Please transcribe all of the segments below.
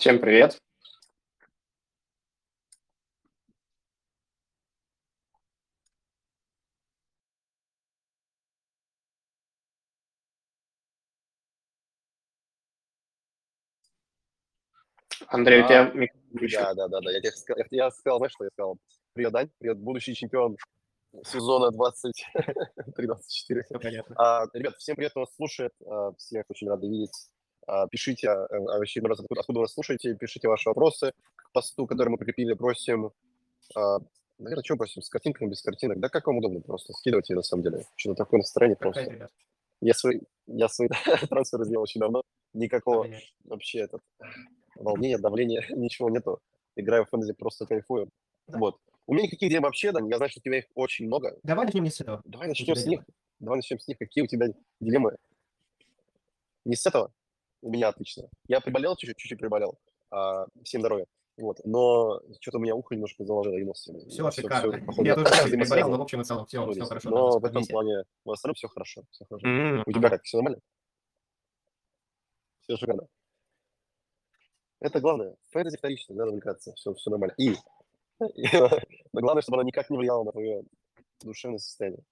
Всем привет. Андрей, у тебя А, микрофон включен. Да, да, да, да. Я тебе сказал, я, я сказал, знаешь, что я сказал? Привет, Дань, привет, будущий чемпион сезона 23-24. Все понятно. А, ребят, всем привет, кто нас слушает, а, всех очень рады видеть. А, пишите, а, а, вообще, откуда, откуда вы нас слушаете, пишите ваши вопросы к посту, который мы прикрепили, просим. Наверное, что просим, с картинками, без картинок? Да как вам удобно просто, скидывайте, на самом деле. Что-то такое настроение просто. Какая? Я свои, я свои трансферы сделал очень давно, никакого Понятно. вообще этот волнения, давления, ничего нету. Играю в фэнтези, просто кайфую. Да. Вот. У меня никаких дилемм вообще, да, я знаю, что у тебя их очень много. Давай начнем не с этого. Давай начнем с них. Давай начнем с них. Какие у тебя дилеммы? Не с этого? У меня отлично. Я приболел чуть-чуть, чуть-чуть приболел. А, всем здоровья. Вот. Но что-то у меня ухо немножко заложило и нос. Все шикарно. походу, Я тоже приболел, но в общем и целом все, все хорошо. Но там, в этом плане в остальном все хорошо. Все хорошо. М, У тебя как? Все нормально? Все шикарно. Это главное. Фэнтези вторично, надо увлекаться. Все, все нормально. И, но главное, чтобы она никак не влияла на твое душевное состояние.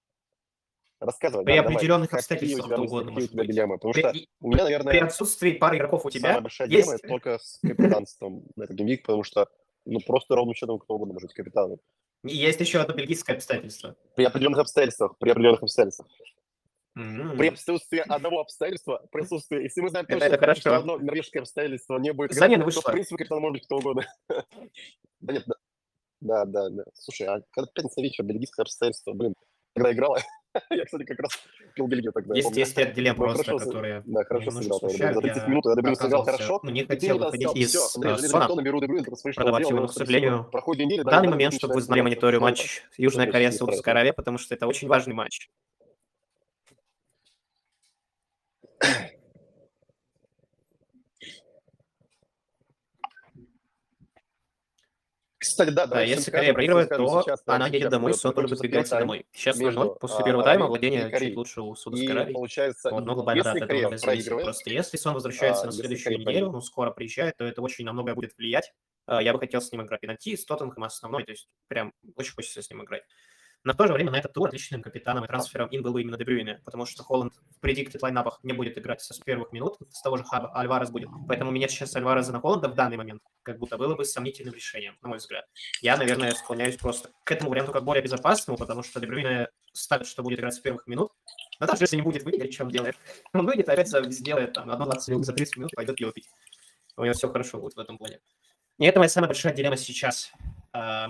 Рассказывай. При да, давай. определенных Какие обстоятельствах у тебя то мысли, угодно какие у тебя дилеммы? Потому При, что и- у меня, при наверное, отсутствии пары игроков у самая тебя большая есть... дилемма только с капитанством на этот геймвик, потому что ну просто ровным счетом кто угодно может быть капитаном. есть еще одно бельгийское обстоятельство. При определенных обстоятельствах, при определенных обстоятельствах. М, При отсутствии одного обстоятельства, присутствии, если мы знаем Это- точно, это хорошо. что одно норвежское обстоятельство не будет, Замена то, в принципе, капитан может быть кто угодно. Да нет, да, да, да, да. Слушай, а когда пятница вечер, бельгийское обстоятельство, блин, когда играла, я, кстати, как раз пил Бельгию тогда. Есть, есть ряд дилемм просто, хорошо которые Да, хорошо сыграл. смущают. За 30 Я минут я Дебрюйн сыграл хорошо. ну, не хотел выходить из э, сона. он Продавать его, к сожалению, В да, данный да, момент, чтобы вы знали мониторю матч Южная Корея Саудовская. Аравия, потому что это очень важный матч. Кстати, да, Да, если Корея проигрывает, то сейчас, она едет домой, сон выдвигается первый домой. Сейчас между, 0-0, после а, первого тайма Аравией и владение чуть лучше у Саудовской И Аравии. получается, но глобально да, проигрывает, Просто если Сон возвращается а, на если следующую неделю, проигрывает. ну, скоро приезжает, то это очень на многое будет влиять. А, Я бы хотел с ним играть. Пенальти с Тоттенхэм основной, то есть прям очень хочется с ним играть. Но в то же время на этот тур отличным капитаном и трансфером им был бы именно Дебрюйне, потому что Холланд в предиктед лайнапах не будет играть с первых минут, с того же хаба Альварес будет. Поэтому менять сейчас Альвареза на Холланда в данный момент как будто было бы сомнительным решением, на мой взгляд. Я, наверное, склоняюсь просто к этому варианту как более безопасному, потому что Дебрюйне ставит, что будет играть с первых минут. Но даже если не будет выиграть, он делает? Он выйдет, опять сделает там одну 20 за 30 минут, пойдет его пить. У него все хорошо будет в этом плане. И это моя самая большая дилемма сейчас. А,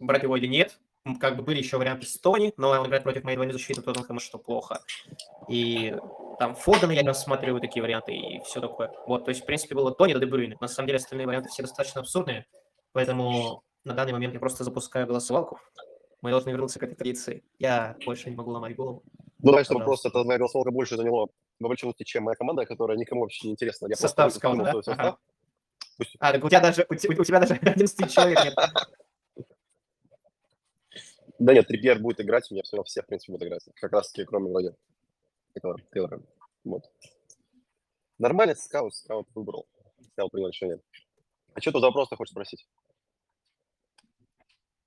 брать его или нет. Как бы были еще варианты с Тони, но он играет против моей двойной защиты Тоттенхэма, что плохо. И там Фодена я рассматриваю такие варианты и все такое. Вот, то есть, в принципе, было Тони до Дебрюйна. На самом деле, остальные варианты все достаточно абсурдные, поэтому на данный момент я просто запускаю голосовалку. Мы должны вернуться к этой традиции. Я больше не могу ломать голову. Ну, чтобы Пожалуйста. просто твоя голосовалка больше заняло вовлеченности, чем моя команда, которая никому вообще не интересна. Я Состав просто сказал, да? состав. Ага. Пусть- А, так у тебя даже, у у тебя даже 11 человек нет. Да нет, Трипьер будет играть, у меня все, все, в принципе, будут играть. Как раз таки, кроме вроде этого Тейлора. Вот. Нормально скаут, скаут выбрал. Скаут принял решение. А что ты за вопрос-то хочешь спросить?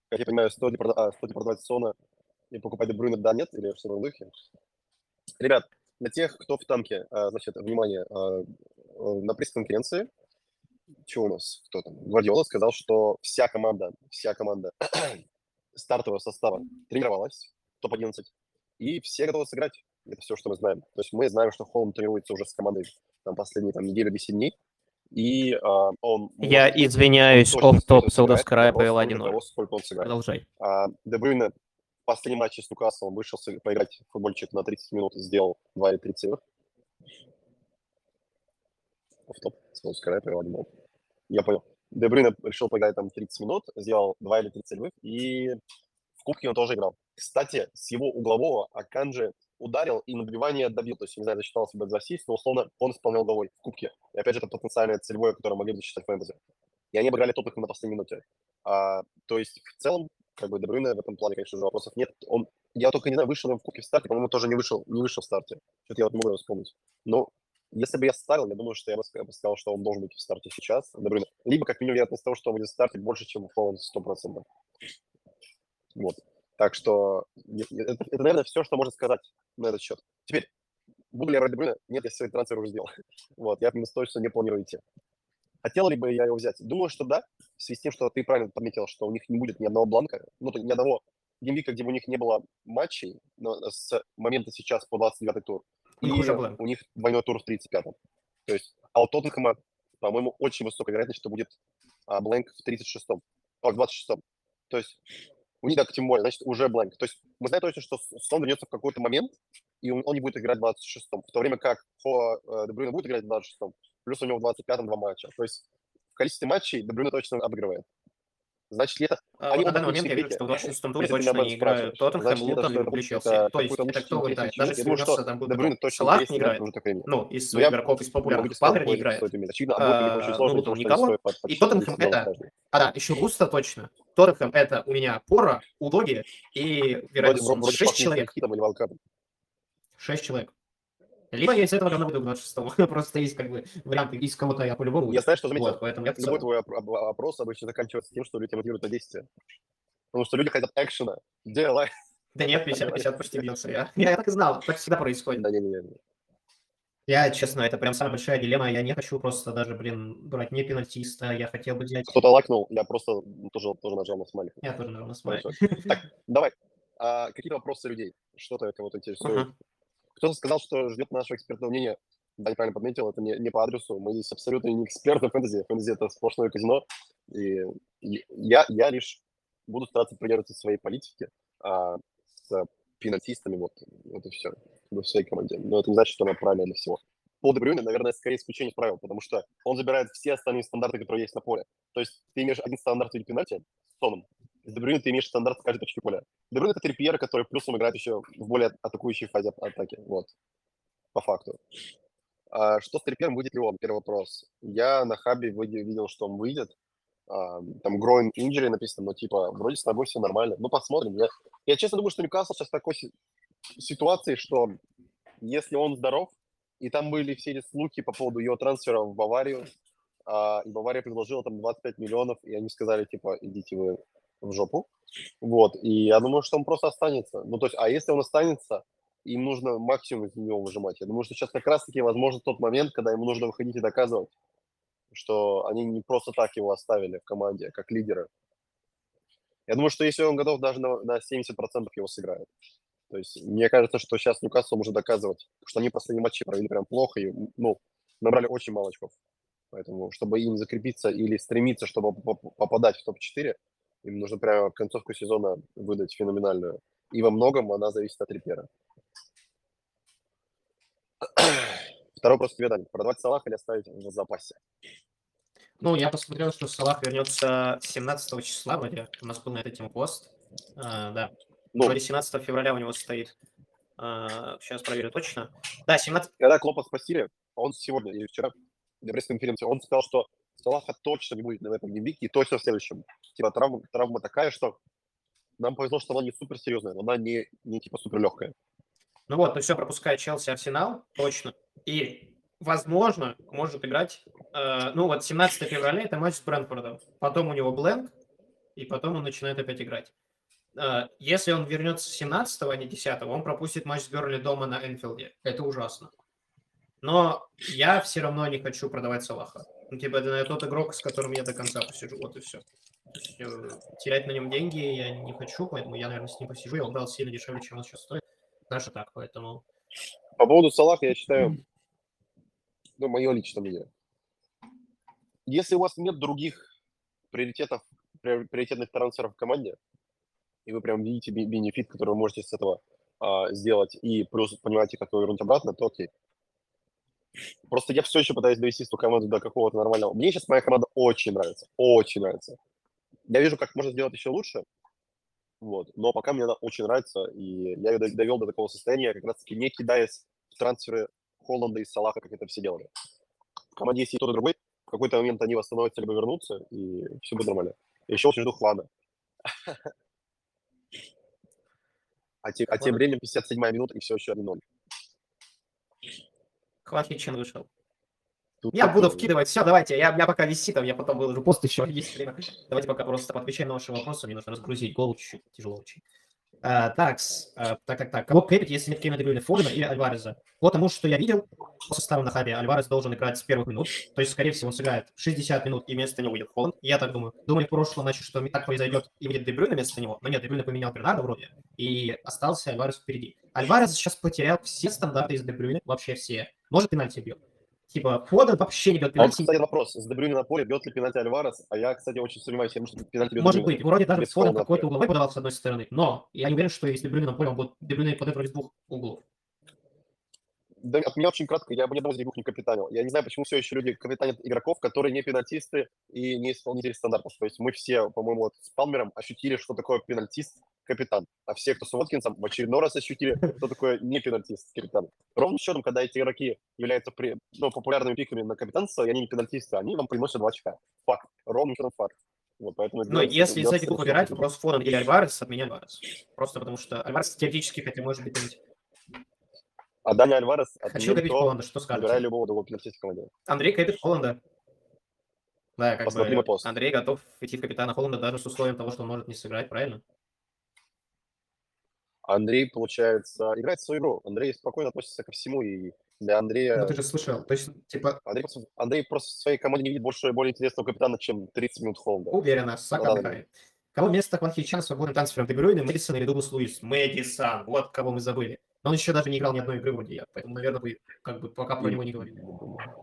Как я понимаю, стоит ли, прода- а, стоит ли продавать Сона и покупать Дебрюйна, да, нет? Или что в духе? Ребят, для тех, кто в танке, а, значит, внимание, а, на пресс-конференции, что у нас, кто там, Гвардиола сказал, что вся команда, вся команда стартового состава тренировалась, топ-11, и все готовы сыграть. Это все, что мы знаем. То есть мы знаем, что Холм тренируется уже с командой там, последние там, неделю 10 дней, и а, он... Я может- извиняюсь, офф-топ повела только 1-0. того, сколько он сыграет. Продолжай. А, Де Брюйне в последнем матче с Ньюкаслом вышел поиграть в футбольчик на 30 минут, сделал 2 или 3 целых. Офф-топ, провела 1 Я понял. Де Брюйне решил поиграть там 30 минут, сделал 2 или 3 целевых, и в Кубке он тоже играл. Кстати, с его углового Аканджи ударил и на добивание добил. То есть, не знаю, засчитался бы за ассист, но условно он исполнял головой в Кубке. И опять же, это потенциальное целевое, которое могли бы засчитать фэнтези. И они обыграли Тоттенхэм на последней минуте. А, то есть, в целом, как бы Дебрюйне в этом плане, конечно же, вопросов нет. Он, я только не знаю, вышел он в Кубке в старте, по-моему, тоже не вышел, не вышел в старте. Что-то я вот могу вспомнить. Но Если бы я ставил, я думаю, что я бы сказал, что он должен быть в старте сейчас, Дебрюйне. Либо, как минимум, вероятность того, что он будет в старте больше, чем у Холланд 100%. Вот. Так что это, это, наверное, все, что можно сказать на этот счет. Теперь, буду ли я Дебрюйне? Нет, я свой трансфер уже сделал. Вот, я точно не планирую идти. Хотел ли бы я его взять? Думаю, что да, в связи с тем, что ты правильно подметил, что у них не будет ни одного blank а, ну, ни одного gameweek а, где у них не было матчей но с момента сейчас по 29 тур. У них уже blank. у них двойной тур в 35-м. То есть, а у Тоттенхэма, по-моему, очень высокая вероятность, что будет а, бланк в 36-м, о, в 26-м. То есть, у них, так, тем более, значит, уже бланк. То есть, мы знаем точно, что Сон вернется в какой-то момент, и он, он не будет играть в 26-м. В то время как Хо э, Дебрюйна будет играть в 26-м, плюс у него в 25-м два матча. То есть, в количестве матчей Дебрюйна точно обыгрывает. Значит, лето... А, они на данный момент я вижу, что в 26 туре точно не играют Тоттенхэм, Лутон, Ливерпуль, Челси. То есть это кто вылетает? Даже если вернется, там будет Салах не играет, ну, из своих игроков, из популярных, Палмер не играет, ну, Лутон никого. И Тоттенхэм это... А, да, еще Густо точно. Тоттенхэм это у меня Пора, Удоги и вероятность 6 человек. 6 человек. Либо я из этого говна выйду к 26 Просто есть как бы варианты, из кого-то я по-любому Я знаю, что заметил. Вот, поэтому я Любой твой опрос обычно заканчивается тем, что люди мотивируют на действие. Потому что люди хотят экшена. Где лайк? Да нет, 50-50 почти бьется. Я, я так и знал, так всегда происходит. Да, не, не, не. Я, честно, это прям самая большая дилемма. Я не хочу просто даже, блин, брать не пенальтиста. Я хотел бы взять... Кто-то лайкнул, я просто тоже, тоже нажал на смайлик. Я тоже нажал на смайлик. Так, давай. А, какие вопросы людей? Что-то кого-то интересует? Uh-huh. Кто-то сказал, что ждет нашего экспертного мнения. Да, правильно подметил, это не, не по адресу. Мы здесь абсолютно не эксперты фэнтези. Фэнтези – это сплошное казино. И, я, я лишь буду стараться придерживаться своей политики а, с финансистами. Вот, вот и все. В своей команде. Но это не значит, что она правильная для всего. Пол Дебрюйне, наверное, скорее исключение из правил, потому что он забирает все остальные стандарты, которые есть на поле. То есть ты имеешь один стандарт в виде пенальти с тоном, с Дебрюйне ты имеешь стандарт в каждой точке поля. Дебрюйне это Трипьер, который плюсом играет еще в более атакующей фазе атаки. Вот. По факту. А, что с Трипьером, выйдет ли он? Первый вопрос. Я на хабе видел, что он выйдет. А, там groin injury написано, но типа вроде с тобой все нормально. Ну, посмотрим. Я, я честно думаю, что Ньюкасл сейчас в такой ситуации, что если он здоров, и там были все эти слухи по поводу его трансфера в Баварию, а, и Бавария предложила там 25 миллионов, и они сказали, типа, идите вы в жопу. Вот, и я думаю, что он просто останется. Ну, то есть, а если он останется, им нужно максимум из него выжимать. Я думаю, что сейчас как раз-таки возможно тот момент, когда ему нужно выходить и доказывать, что они не просто так его оставили в команде, как лидера. Я думаю, что если он готов, даже на, на 70% его сыграет. То есть мне кажется, что сейчас Ньюкасл может доказывать, что они последние матчи провели прям плохо и ну, набрали очень мало очков. Поэтому, чтобы им закрепиться или стремиться, чтобы попадать в топ-4, им нужно прямо концовку сезона выдать феноменальную. И во многом она зависит от репера. Второй вопрос тебе, Дань. Продавать Салах или оставить в запасе? Ну, я посмотрел, что Салах вернется 17 числа, вроде. У нас был на эту тему пост. А, да. Ну, вроде 17 февраля у него стоит. А, сейчас проверю точно. Да, 17... Когда Клопа спасили, он сегодня или вчера на пресс-конференции, он сказал, что Салаха точно не будет на этом геймвике и точно в следующем. Типа травма, травма такая, что нам повезло, что она не супер серьезная, но она не, не типа супер легкая. Ну вот, ну все, пропускает Челси Арсенал, точно. И, возможно, может играть, э, ну вот 17 февраля это матч с Брэнфордом. Потом у него бленк, и потом он начинает опять играть. Э, если он вернется 17 а не 10 он пропустит матч с Берли дома на Энфилде. Это ужасно. Но я все равно не хочу продавать Салаха. Ну, типа, это тот игрок, с которым я до конца посижу, вот и все. Э, терять на нем деньги я не хочу, поэтому я, наверное, с ним посижу. Я убрал сильно дешевле, чем он сейчас стоит. Даже так, поэтому... По поводу Салаха, я считаю, ну, мое личное мнение. Если у вас нет других приоритетов, приоритетных трансферов в команде, и вы прям видите бенефит, который вы можете с этого а, сделать, и плюс понимаете, как его вернуть обратно, то окей. Просто я все еще пытаюсь довести свою команду до какого-то нормального. Мне сейчас моя команда очень нравится, очень нравится. Я вижу, как можно сделать еще лучше, вот. Но пока мне она очень нравится, и я ее довел до такого состояния, как раз-таки не кидаясь в трансферы Холланда и Салаха, как это все делали. В команде есть и тот, и другой. В какой-то момент они восстановятся, либо вернутся, и все будет нормально. И еще очень жду Хвана. А тем временем 57 минута, и все еще 1-0. Хичен вышел. Тут Я буду вкидывать. Все, давайте. Я, меня пока висит, там я потом выложу пост еще есть время. Давайте пока просто отвечаем на ваши вопросы. Мне нужно разгрузить голову чуть-чуть. Тяжело очень. А, такс, а, так, так, так. Кого крепить, если нет Кевина Дебрюйна, Фодена или Альвареза? По тому, что я видел по составу на хабе, Альварес должен играть с первых минут. То есть, скорее всего, он сыграет 60 минут, и вместо него выйдет Холланд. Я так думаю. Думали в прошлом матче, что так произойдет, и выйдет Дебрюйна вместо него. Но нет, Дебрюйна поменял Бернарда вроде, и остался Альварес впереди. Альварес сейчас потерял все стандарты из Дебрюйна, вообще все. Может, пенальти бьет. Типа, Фоден вообще не бьет А вот, пенальти. кстати, вопрос. С Дебрюйне на поле бьет ли пенальти Альварес? А я, кстати, очень сомневаюсь, думаю, что пенальти бьет Может быть, вроде даже Без Фоден какой-то угловой подавал с одной стороны, но я не уверен, что если Брюне на поле, он будет Дебрюне подает с двух углов. Да, от меня очень кратко, я бы ни одного из них не капитанил. Я не знаю, почему все еще люди капитанят игроков, которые не пенальтисты и не исполнители стандартов. То есть мы все, по-моему, вот с Палмером ощутили, что такое пенальтист, капитан. А все, кто с Уоткинсом, в очередной раз ощутили, что такое не пенальтист, капитан. Ровным счетом, когда эти игроки являются при, ну, популярными пиками на капитанство, и они не пенальтисты, они вам приносят 2 очка. Факт. Ровным счетом факт. Вот, поэтому Но делать- если из делать этих двух выбирать, вопрос Фоден или Альварес, от меня Альварес. Просто потому что Альварес теоретически, хотя может быть. А Дани Альварес, Хочу добить Холланда, что скажете? любого другого пенальтиста в команде. Андрей капит Холланда. Да, как Посмотри бы пост. Андрей готов идти в капитана Холланда даже с условием того, что он может не сыграть, правильно? Андрей, получается, играет в свою игру. Андрей спокойно относится ко всему, и для Андрея... Ну ты же слышал. То есть, типа, Андрей, просто, Андрей просто в своей команде не видит больше более интересного капитана, чем 30 минут Холланда. уверенно, Сака отдыхает. Кого вместо Кван Хичана свободным трансфером Дебрюйна, Мэдисон или Дуглас Луис? Мэдисон, вот кого мы забыли. Но он еще даже не играл ни одной игры вроде я, поэтому, наверное, вы как бы пока про него не говорили.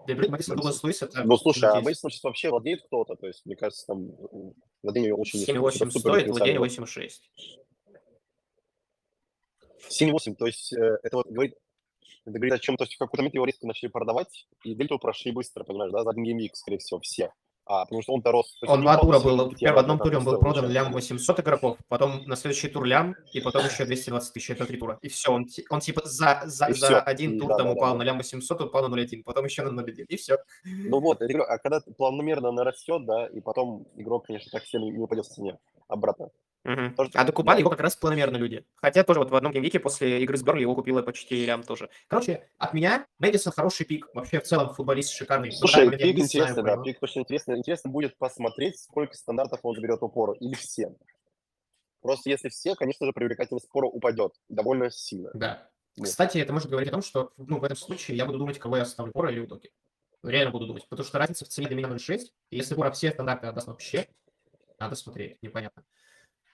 Дебрюйн, Мэдисон, Дуглас Луис это... Ну, слушай, а Мейсон сейчас вообще владеет кто-то, то есть, мне кажется, там владение очень... 7,8 стоит, владение 8,6. 7,8, то есть, э, это вот говорит, это говорит о чем, то есть, в какой-то момент его резко начали продавать, и дельту прошли быстро, понимаешь, да, за один геймвик, скорее всего, все. А, потому что он-то рос. То есть Он два тура был, в одном туре он был продан лям 800 игроков, потом на следующий тур лям, и потом еще 220 тысяч, это три тура. И все, он, он типа за, за, И за один тур да, там да, упал да. на лям 800, упал на 0,1, потом еще на 0,1, и все. Ну вот, а когда планомерно нарастет, да, и потом игрок, конечно, так сильно не упадет в цене обратно. Тоже- А докупали его как раз планомерно люди. Хотя тоже вот в одном геймвике после игры с Берли его купила почти лям тоже. Короче, от меня Мэдисон хороший пик. Вообще в целом футболист шикарный. Ну, Слушай, да, я пик интересный, знаю, да, прямо. пик точно интересно. Интересно будет посмотреть, сколько стандартов он заберет у Поро, или все. Просто если все, конечно же, привлекательность Поро упадет довольно сильно. Да. Вот. Кстати, это может говорить о том, что ну, в этом случае я буду думать, кого я оставлю, Пора или Удоки. Реально буду думать, потому что разница в цене для меня 0,6. И если Пора все стандарты отдаст вообще, надо смотреть, непонятно.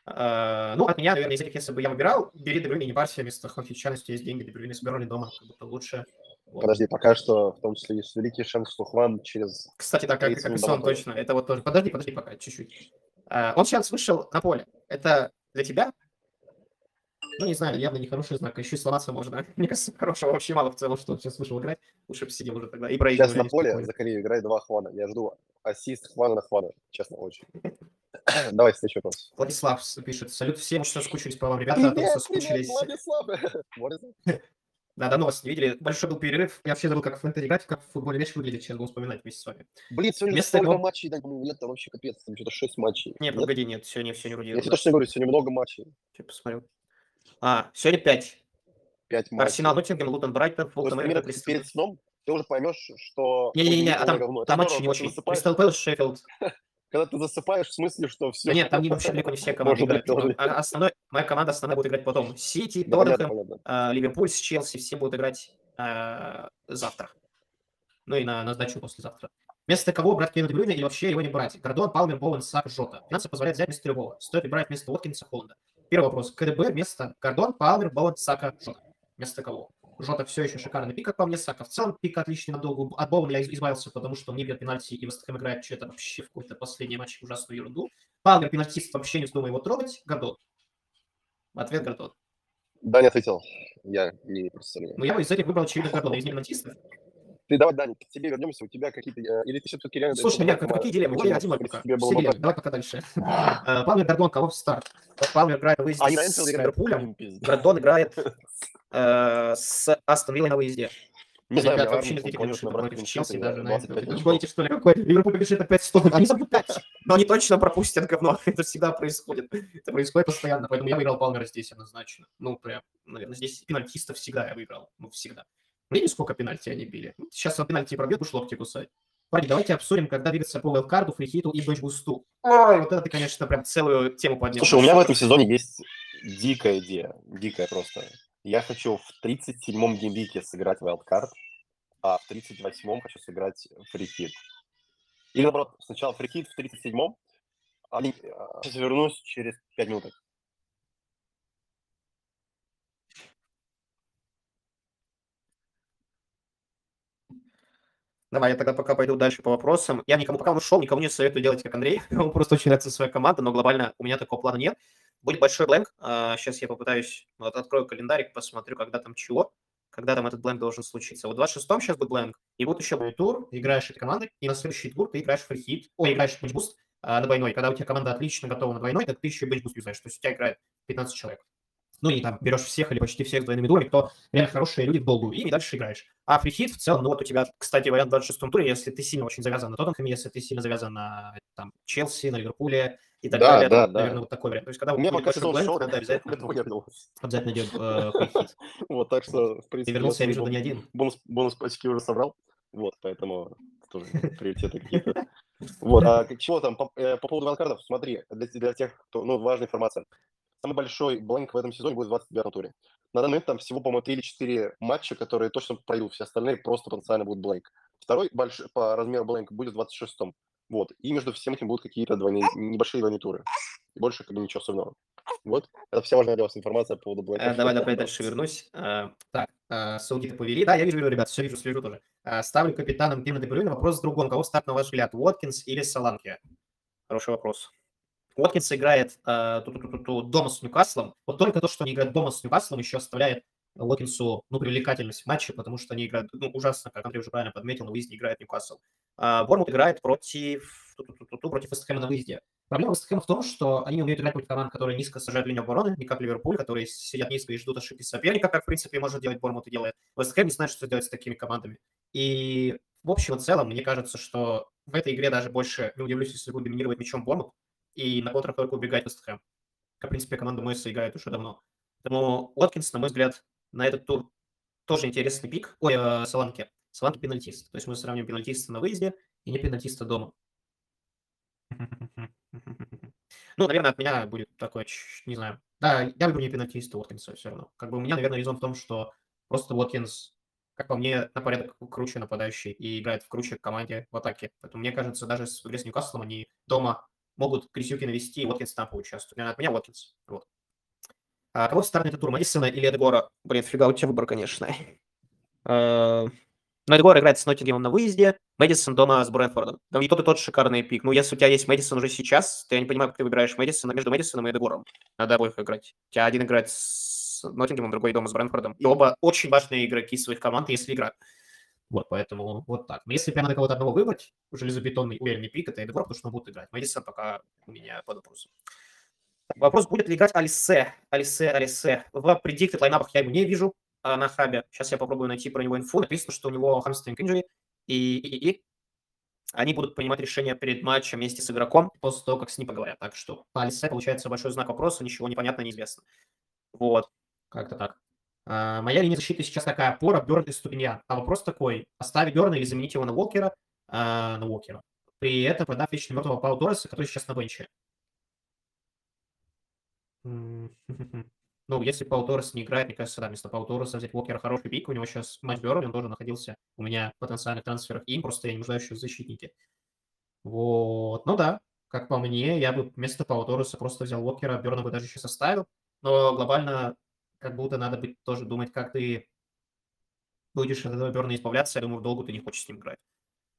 А, ну, от меня, наверное, из этих, если бы я выбирал, бери Дебрюйна, не парься, вместо Хонфичана, если есть деньги, Дебрюйна с Берли дома, как будто лучше. Вот. Подожди, пока что, в том числе, есть великий шанс, что Хван через... Кстати, да, как, 30 как и сон, точно. Это вот тоже. Подожди, подожди пока, чуть-чуть. А, он сейчас вышел на поле. Это для тебя? Ну, не знаю, явно не хороший знак. Еще и сломаться можно. Мне кажется, хорошего вообще мало в целом, что он сейчас вышел играть. Лучше бы сидел уже тогда. И проигрывали Сейчас на поле спокойно. за Корею играет два Хвана. Я жду ассист Хвана на Хвана, честно, очень. Давай следующий вопрос. Владислав пишет. Салют всем, что соскучились по вам, ребята. а то соскучились. Владислав! Владислав! Да, давно вас не видели. Большой был перерыв. Я вообще забыл, как в фэнтези как в футбольный мяч выглядит. Сейчас буду вспоминать вместе с вами. Блин, сегодня Вместо столько него- матчей, да, по-моему, нет, там вообще капец, там что-то 6 матчей. Не, Нет? погоди, нет, сегодня все не вроде. Я тебе точно говорю, сегодня много матчей. Сейчас посмотрю. А, сегодня 5. 5 матчей. Арсенал, Ноттингем, Лутон, Брайтон, Фултон, Эвертон, перед сном ты уже поймешь, что... Не-не-не, а там, там матчи не очень. Кристал Пэлас, Шеффилд. Когда ты засыпаешь, в смысле, что все... Да нет, там не, вообще далеко не все команды быть, играют. Тоже. а основной, моя команда основная будет играть потом. Сити, Да, Тоттенхэм, а, Ливерпуль с Челси, все будут играть а, завтра. Ну и на, на сдачу послезавтра. Вместо кого брать Кевина Дебрюйна или вообще его не брать? Гордон, Палмер, Боуэн, Сак, Жота. Финансы позволяют взять вместо любого. Стоит ли брать вместо Уоткинса, Холланда? Первый вопрос. КДБ вместо Гордон, Палмер, Боуэн, Сака, Жота. Вместо кого? Жота все еще шикарный пик, как по мне, Сака. В целом пик отличный надолго. От Боуэна я из- избавился, потому что он не бьет пенальти, и Вестхэм играет что-то вообще в какой-то последний матч ужасную ерунду. Палмер пенальтист, вообще не вздумай его трогать. Гордон. Ответ Гордон. Даня ответил. Я не представляю. Ну, я бы из этих выбрал очевидно Гордона, из пенальтистов. Ты давай, Даня, к тебе вернемся. У тебя какие-то... э, Или ты все-таки реально... Слушай, нет, какие дилеммы? Я бы дилеммы. так? Давай пока дальше. Э, Палмер, Гордон, кого в старт? Палмер играет выезде А, с. Ливерпулем. Гордон играет э, с Астон Виллой на выезде. Не знаю, Ребят, мне вообще не конечно, против Челси даже на 25 это. Вы очков. Гоните, что ли, какой? Ливерпуль побежит опять 100. Они 5. Но они точно пропустят говно. Это всегда происходит. Это происходит постоянно. Поэтому я выиграл Палмера здесь однозначно. Ну, прям, наверное, здесь пенальтистов всегда я выиграл. Ну, всегда. Видишь, сколько пенальти они били? Сейчас он пенальти пробьет, будешь локти кусать. Парни, давайте обсудим, когда двигаться по велкарду, фрихиту и бэчбусту. Ой, вот это ты, конечно, прям целую тему поднял. Слушай, у меня в этом сезоне есть дикая идея, дикая просто. Я хочу в 37-м gameweek е сыграть wildcard, а в 38-м хочу сыграть free hit. Или наоборот, сначала free hit в 37-м, а сейчас вернусь через 5 минут. Давай, я тогда пока пойду дальше по вопросам. Я никому пока ушел, никому не советую делать, как Андрей. Ему просто очень нравится своя команда, но глобально у меня такого плана нет. Будет большой blank. Сейчас я попытаюсь, вот открою календарик, посмотрю, когда там чего, когда там этот blank должен случиться. Вот 26-м сейчас будет blank, и вот еще будет тур, играешь этой командой, и на следующий тур ты играешь free hit, ой, играешь bench boost а, на двойной. Когда у тебя команда отлично готова на двойной, так ты еще bench boost юзаешь. То есть у тебя играет 15 человек ну и там берешь всех или почти всех с двойными дулями, кто реально хорошие люди в долгую, и дальше играешь. А free hit в целом, ну вот у тебя, кстати, вариант в 26-м туре, если ты сильно очень завязан на Тоттенхэме, если ты сильно завязан на там, Челси, на Ливерпуле и так да, далее, да, то, да. наверное, вот такой вариант. То есть когда у меня пока сезон шел, тогда обязательно, обязательно идет э. Вот, так что, в принципе... Вернулся, я вижу, да не один. Бонус, бонус уже собрал, вот, поэтому тоже приоритеты какие-то. Вот, а чего там, по, э, по поводу ванкардов, смотри, для, для тех, кто, ну, важная информация. Самый большой бленк в этом сезоне будет в 29 туре. На данный момент там всего, по-моему, 3 или 4 матча, которые точно пройдут, все остальные просто потенциально будут бленк. Второй большой по размеру бленк будет в 26-м. Вот. И между всем этим будут какие-то двойные, небольшие двойные туры. И больше как бы ничего особенного. Вот. Это вся важная для вас информация по поводу бленка. А, давай, давай дальше вернусь. А, так, а, Саудиты повели. Да, я вижу, ребят, все вижу, слежу тоже. А, ставлю капитаном Кевина Дебрюйна. Вопрос в другом. Кого старт, на ваш взгляд, Уоткинс или Саланки? Хороший вопрос. Уоткинс играет э, дома с Ньюкаслом. Вот только то, что они играют дома с Ньюкаслом, еще оставляет Уоткинсу ну, привлекательность в матче, потому что они играют ну, ужасно, как Андрей уже правильно подметил, на выезде играет Ньюкасл. А Бормут играет против, против Вестхэма на выезде. Проблема Вестхэма в том, что они умеют играть против команд, которые низко сажают линию обороны, не как Ливерпуль, которые сидят низко и ждут ошибки соперника, как, в принципе, может делать Бормут и делает. Вестхэм не знает, что делать с такими командами. И в общем и целом, мне кажется, что в этой игре даже больше не удивлюсь, если будет доминировать мячом Бормут, и на контрах только убегает Вестхэм. Как, в принципе, команда Мойса играет уже давно. Поэтому Уоткинс, на мой взгляд, на этот тур тоже интересный пик. Ой, э, Саланки. Саланки пенальтист. То есть мы сравним пенальтиста на выезде и не пенальтиста дома. Ну, наверное, от меня будет такое, не знаю. Да, я выберу не пенальтиста Уоткинса все равно. Как бы у меня, наверное, резон в том, что просто Уоткинс, как по мне, на порядок круче нападающий и играет в круче команде в атаке. Поэтому мне кажется, даже с игре с Ньюкаслом они дома могут Крисюки навести, и Уоткинс там поучаствует. От меня Уоткинс. Вот. А кого старт этот тур, Мэдисона или Эдгора? Блин, фига у тебя выбор, конечно. А, но Эдгор играет с Ноттингемом на выезде, Мэдисон дома с Брэнфордом. Там и тот, и тот шикарный пик. Ну, если у тебя есть Мэдисон уже сейчас, то я не понимаю, как ты выбираешь Мэдисона между Мэдисоном и Эдгором. Надо обоих играть. У тебя один играет с Ноттингемом, другой дома с Брэнфордом. И оба очень важные игроки своих команд, если играют. Вот, поэтому вот так. Но если прямо надо кого-то одного выбрать, железобетонный уверенный пик, это Эдгор, потому что он будет играть. Мэдисон пока у меня под вопросом. Вопрос, будет ли играть Алисе, Алисе, Алисе. В predicted лайнапах я его не вижу а, на хабе. Сейчас я попробую найти про него инфу. Написано, что у него hamstring injury, и, и, и они будут принимать решение перед матчем вместе с игроком после того, как с ним поговорят. Так что Алисе получается большой знак вопроса, ничего непонятно, неизвестно. Вот, как-то так. А, моя линия защиты сейчас такая, Пора, Бёрн и Ступиньян. А вопрос такой, оставить Бёрна или заменить его на Уокера, а, на Уокера. При этом продав вечно мертвого Пау Торреса, который сейчас на бенче. Ну, если Пау Торрес не играет, мне кажется, да, вместо Пау Торреса взять Уокера хороший пик, у него сейчас матч Берли, он тоже находился у меня в потенциальных трансферах, им просто я не нуждаюсь в защитнике. Вот, ну да, как по мне, я бы вместо Пау Торреса просто взял Уокера, Берна бы даже сейчас оставил, но глобально как будто надо быть тоже думать, как ты будешь от этого Берна избавляться, я думаю, в долгу ты не хочешь с ним играть.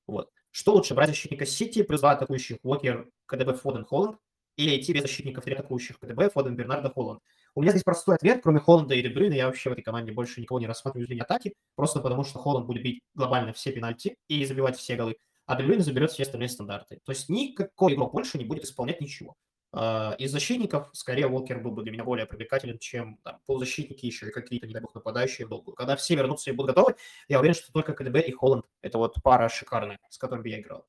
Вот. Что лучше, брать защитника Сити, плюс два атакующих Уокер, КДБ, Фоден, Холланд, или идти без защитников три атакующих КДБ, Фоден, Бернардо, Холланд. У меня здесь простой ответ, кроме Холланда и Дебрюйна, я вообще в этой команде больше никого не рассматриваю из линии атаки, просто потому что Холланд будет бить глобально все пенальти и забивать все голы, а Дебрюйн заберет все остальные стандарты. То есть никакой игрок больше не будет исполнять ничего. А, из защитников, скорее, Волкер был бы для меня более привлекателен, чем там, полузащитники еще и какие-то, не дай бог, нападающие в. Когда все вернутся и будут готовы, я уверен, что только КДБ и Холланд – это вот пара шикарная, с которыми я играл.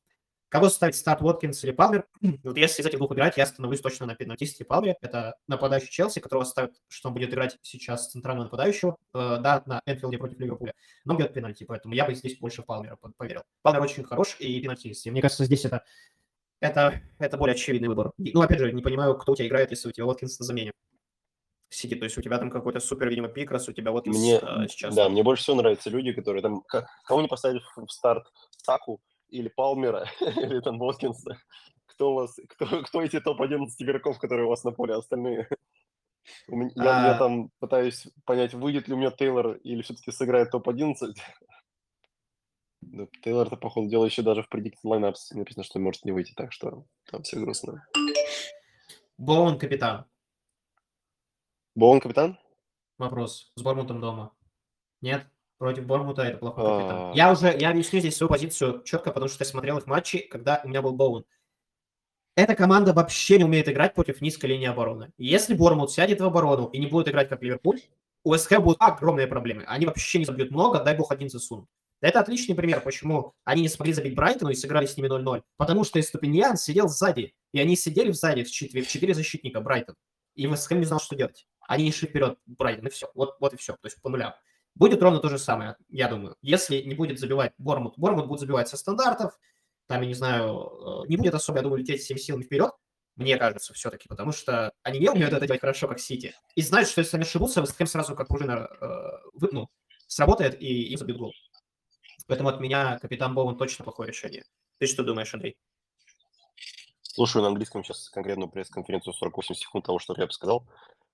Кого ставить, Стат, Уоткинс или Палмер? Вот если из этих двух играть, я становлюсь точно на пенальтисте Палмере. Это нападающий Челси, которого ставят, что он будет играть сейчас центрального нападающего, э, да, на Энфилде против Ливерпуля, но бьет пенальти, поэтому я бы здесь больше Палмера поверил. Палмер очень хорош и пенальтист. И мне кажется, здесь это, это, это более очевидный выбор. Ну, опять же, не понимаю, кто у тебя играет, если у тебя Уоткинс на замене сидит. То есть у тебя там какой-то супер, видимо, пикрас, у тебя вот мне, э, сейчас. Да, мне больше всего нравятся люди, которые там... Кого не поставили в старт Саку, или Палмера, или там Воткинса. Кто у вас, кто, кто эти топ-11 игроков, которые у вас на поле, остальные? Я, а... я там пытаюсь понять, выйдет ли у меня Тейлор или все-таки сыграет топ-11. Да, Тейлор-то, походу, дела еще даже в Predicted Lineups написано, что может не выйти, так что там все грустно. Боун капитан. Боун капитан? Вопрос. С Бормутом дома. Нет? против Бормута это плохой капитан. Я уже, я объясню здесь свою позицию четко, потому что я смотрел их матчи, когда у меня был Боун. Эта команда вообще не умеет играть против низкой линии обороны. Если Бормут сядет в оборону и не будет играть как Ливерпуль, у СХ будут огромные проблемы. Они вообще не забьют много, дай бог один засунут. Это отличный пример, почему они не смогли забить Брайтону и сыграли с ними 0-0. Потому что Эступиньян сидел сзади, и они сидели сзади в 4, в 4 защитника Брайтон. И ВСХ не знал, что делать. Они не шли вперед Брайтон, и все. Вот, вот и все. То есть по нулям. Будет ровно то же самое, я думаю. Если не будет забивать Бормут, Бормут будет забивать со стандартов, там, я не знаю, э, не будет особо, я думаю, лететь всеми силами вперед, мне кажется, все-таки, потому что они не умеют это делать хорошо, как Сити. И знают, что если они ошибутся, Вестхэм сразу как пружина э, ну, сработает и им забьют гол. Поэтому от меня капитан Боуэн точно плохое решение. Ты что думаешь, Андрей? Слушаю на английском сейчас конкретную пресс-конференцию 48 секунд того, что я бы сказал.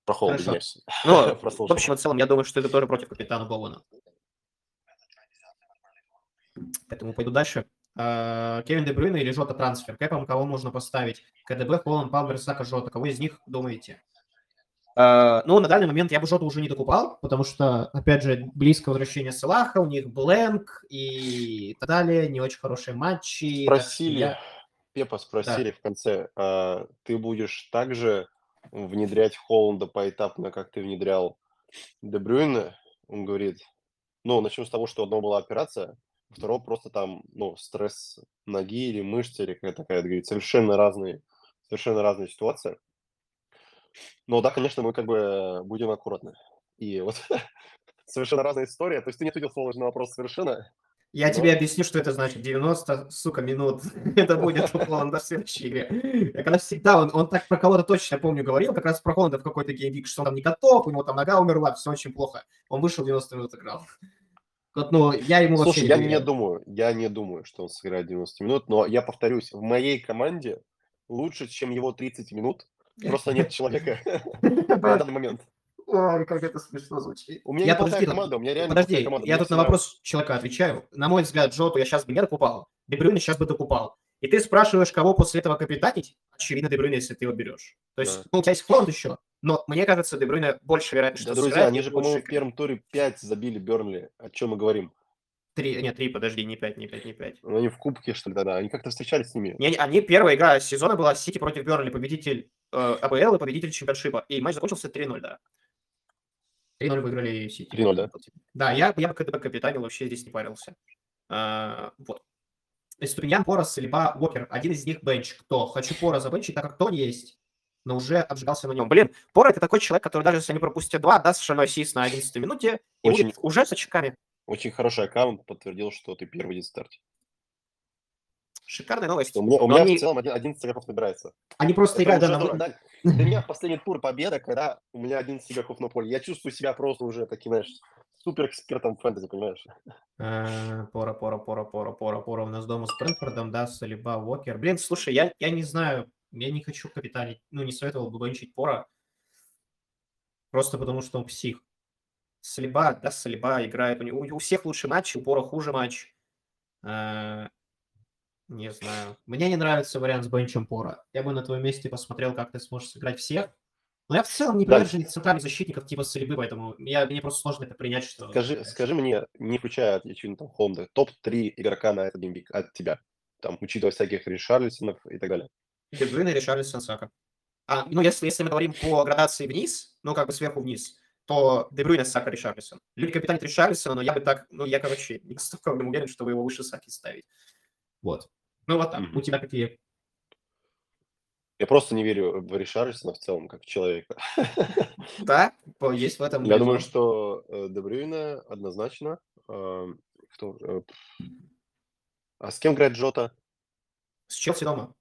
Про извиняюсь. Ну, в общем и целом, я думаю, что это тоже против капитана Боуэна. Поэтому пойду дальше. А, Кевин Де Брюйна или Жота трансфер? Кэпом кого можно поставить? КДБ, Холланд, Палмер, Сака, Жота. Кого из них думаете? Uh, ну, на данный момент я бы Жоту уже не докупал, потому что, опять же, близко возвращение Салаха, у них Бленк и так далее, не очень хорошие матчи. Спросили, я... Пепа спросили да. в конце, а, ты будешь также внедрять Холланда поэтапно, как ты внедрял Дебрюйна, он говорит, ну, начнем с того, что одного была операция, второго просто там, ну, стресс ноги или мышцы, или какая-то такая, говорит, совершенно разные, совершенно разные ситуации. Но да, конечно, мы как бы будем аккуратны. И вот совершенно разная история. То есть ты не ответил на вопрос совершенно, я Но... тебе объясню, что это значит. 90, сука, минут. это будет у Холланда в следующей игре. Я когда всегда, он, он так про кого-то точно, я помню, говорил, как раз про Холланда в какой-то геймвик, что он там не готов, у него там нога умерла, все очень плохо. Он вышел 90 минут играл. Вот, ну, я ему Слушай, я не думаю, я не думаю, что он сыграет 90 минут, но я повторюсь, в моей команде лучше, чем его 30 минут, просто нет человека на данный момент. Ой, как это смешно звучит. У меня я подожди, команда, у меня реально Подожди, команда, я тут на вопрос человека отвечаю. На мой взгляд, Джоту я сейчас бы не докупал. Дебрюйна сейчас бы докупал. И ты спрашиваешь, кого после этого капитанить? Очевидно, Дебрюйна, если ты его берешь. То есть, да. ну, у тебя есть фонд еще, но мне кажется, Дебрюйна больше вероятно, что да, друзья, они же, по-моему, в первом туре 5 забили Бернли. О чем мы говорим? Три, нет, три, подожди, не пять, не пять, не пять. Ну, они в кубке, что ли, да, да. Они как-то встречались с ними. Не, они, первая игра сезона была Сити против Бернли, победитель э, АПЛ и победитель чемпионшипа. И матч закончился 3-0, да. 3-0 выиграли Сити. 3-0, да? Да, я, я бы КДБ капитанил, вообще здесь не парился. А, вот. Ступиньян, Порос, либо Уокер. Один из них бенч. Кто? Хочу Пора забенчить, так как кто есть, но уже обжигался на нем. Блин, Пора это такой человек, который даже если они пропустят два, даст совершенно ассист на 11 минуте и очень, будет уже с очками. Очень хороший аккаунт подтвердил, что ты первый день старте. Шикарная новость. У меня, у меня они... в целом 11 игроков набирается. Они просто играют... Да, на... Для меня последний тур победа, когда у меня 11 игроков на поле. Я чувствую себя просто уже таким, знаешь, супер экспертом фэнтези, понимаешь? Э, пора, пора, пора, пора, пора, пора. У нас дома с Брэнфордом, да, Салиба, Уокер. Блин, слушай, я, я не знаю, я не хочу капиталить, ну, не советовал бы бенчить Пора, просто потому что он псих. Салиба, да, Салиба играет, у, него, у всех лучший матч, у Пора хуже матч. Э, не знаю. Мне не нравится вариант с бенчем Пора. Я бы на твоем месте посмотрел, как ты сможешь сыграть всех. Но я в целом не приверженец да. центральных защитников типа Сальбы, поэтому я, мне просто сложно это принять, что... Скажи, скажи мне, не включая, очевидно, там, Холмда, топ-3 игрока на этот геймвик от тебя, там, учитывая всяких Ришарлисонов и так далее. Дебрюйн и Ришарлисон, Сака. А, ну, если, если мы говорим по градации вниз, ну, как бы сверху вниз, то Дебрюйн, Сака, Ришарлисон. Люди капитанят Ришарлисона, но я бы так, ну, я, короче, не настолько уверен, что вы его выше Саки ставить. Вот. Ну вот так. Мгм. У тебя какие? Я просто не верю в Ришарлисона в целом, как человека. Да, есть в этом Я думаю, что э, Де Брюйне однозначно. Ам, кто, э, А с кем играет Джота? С Челси дома.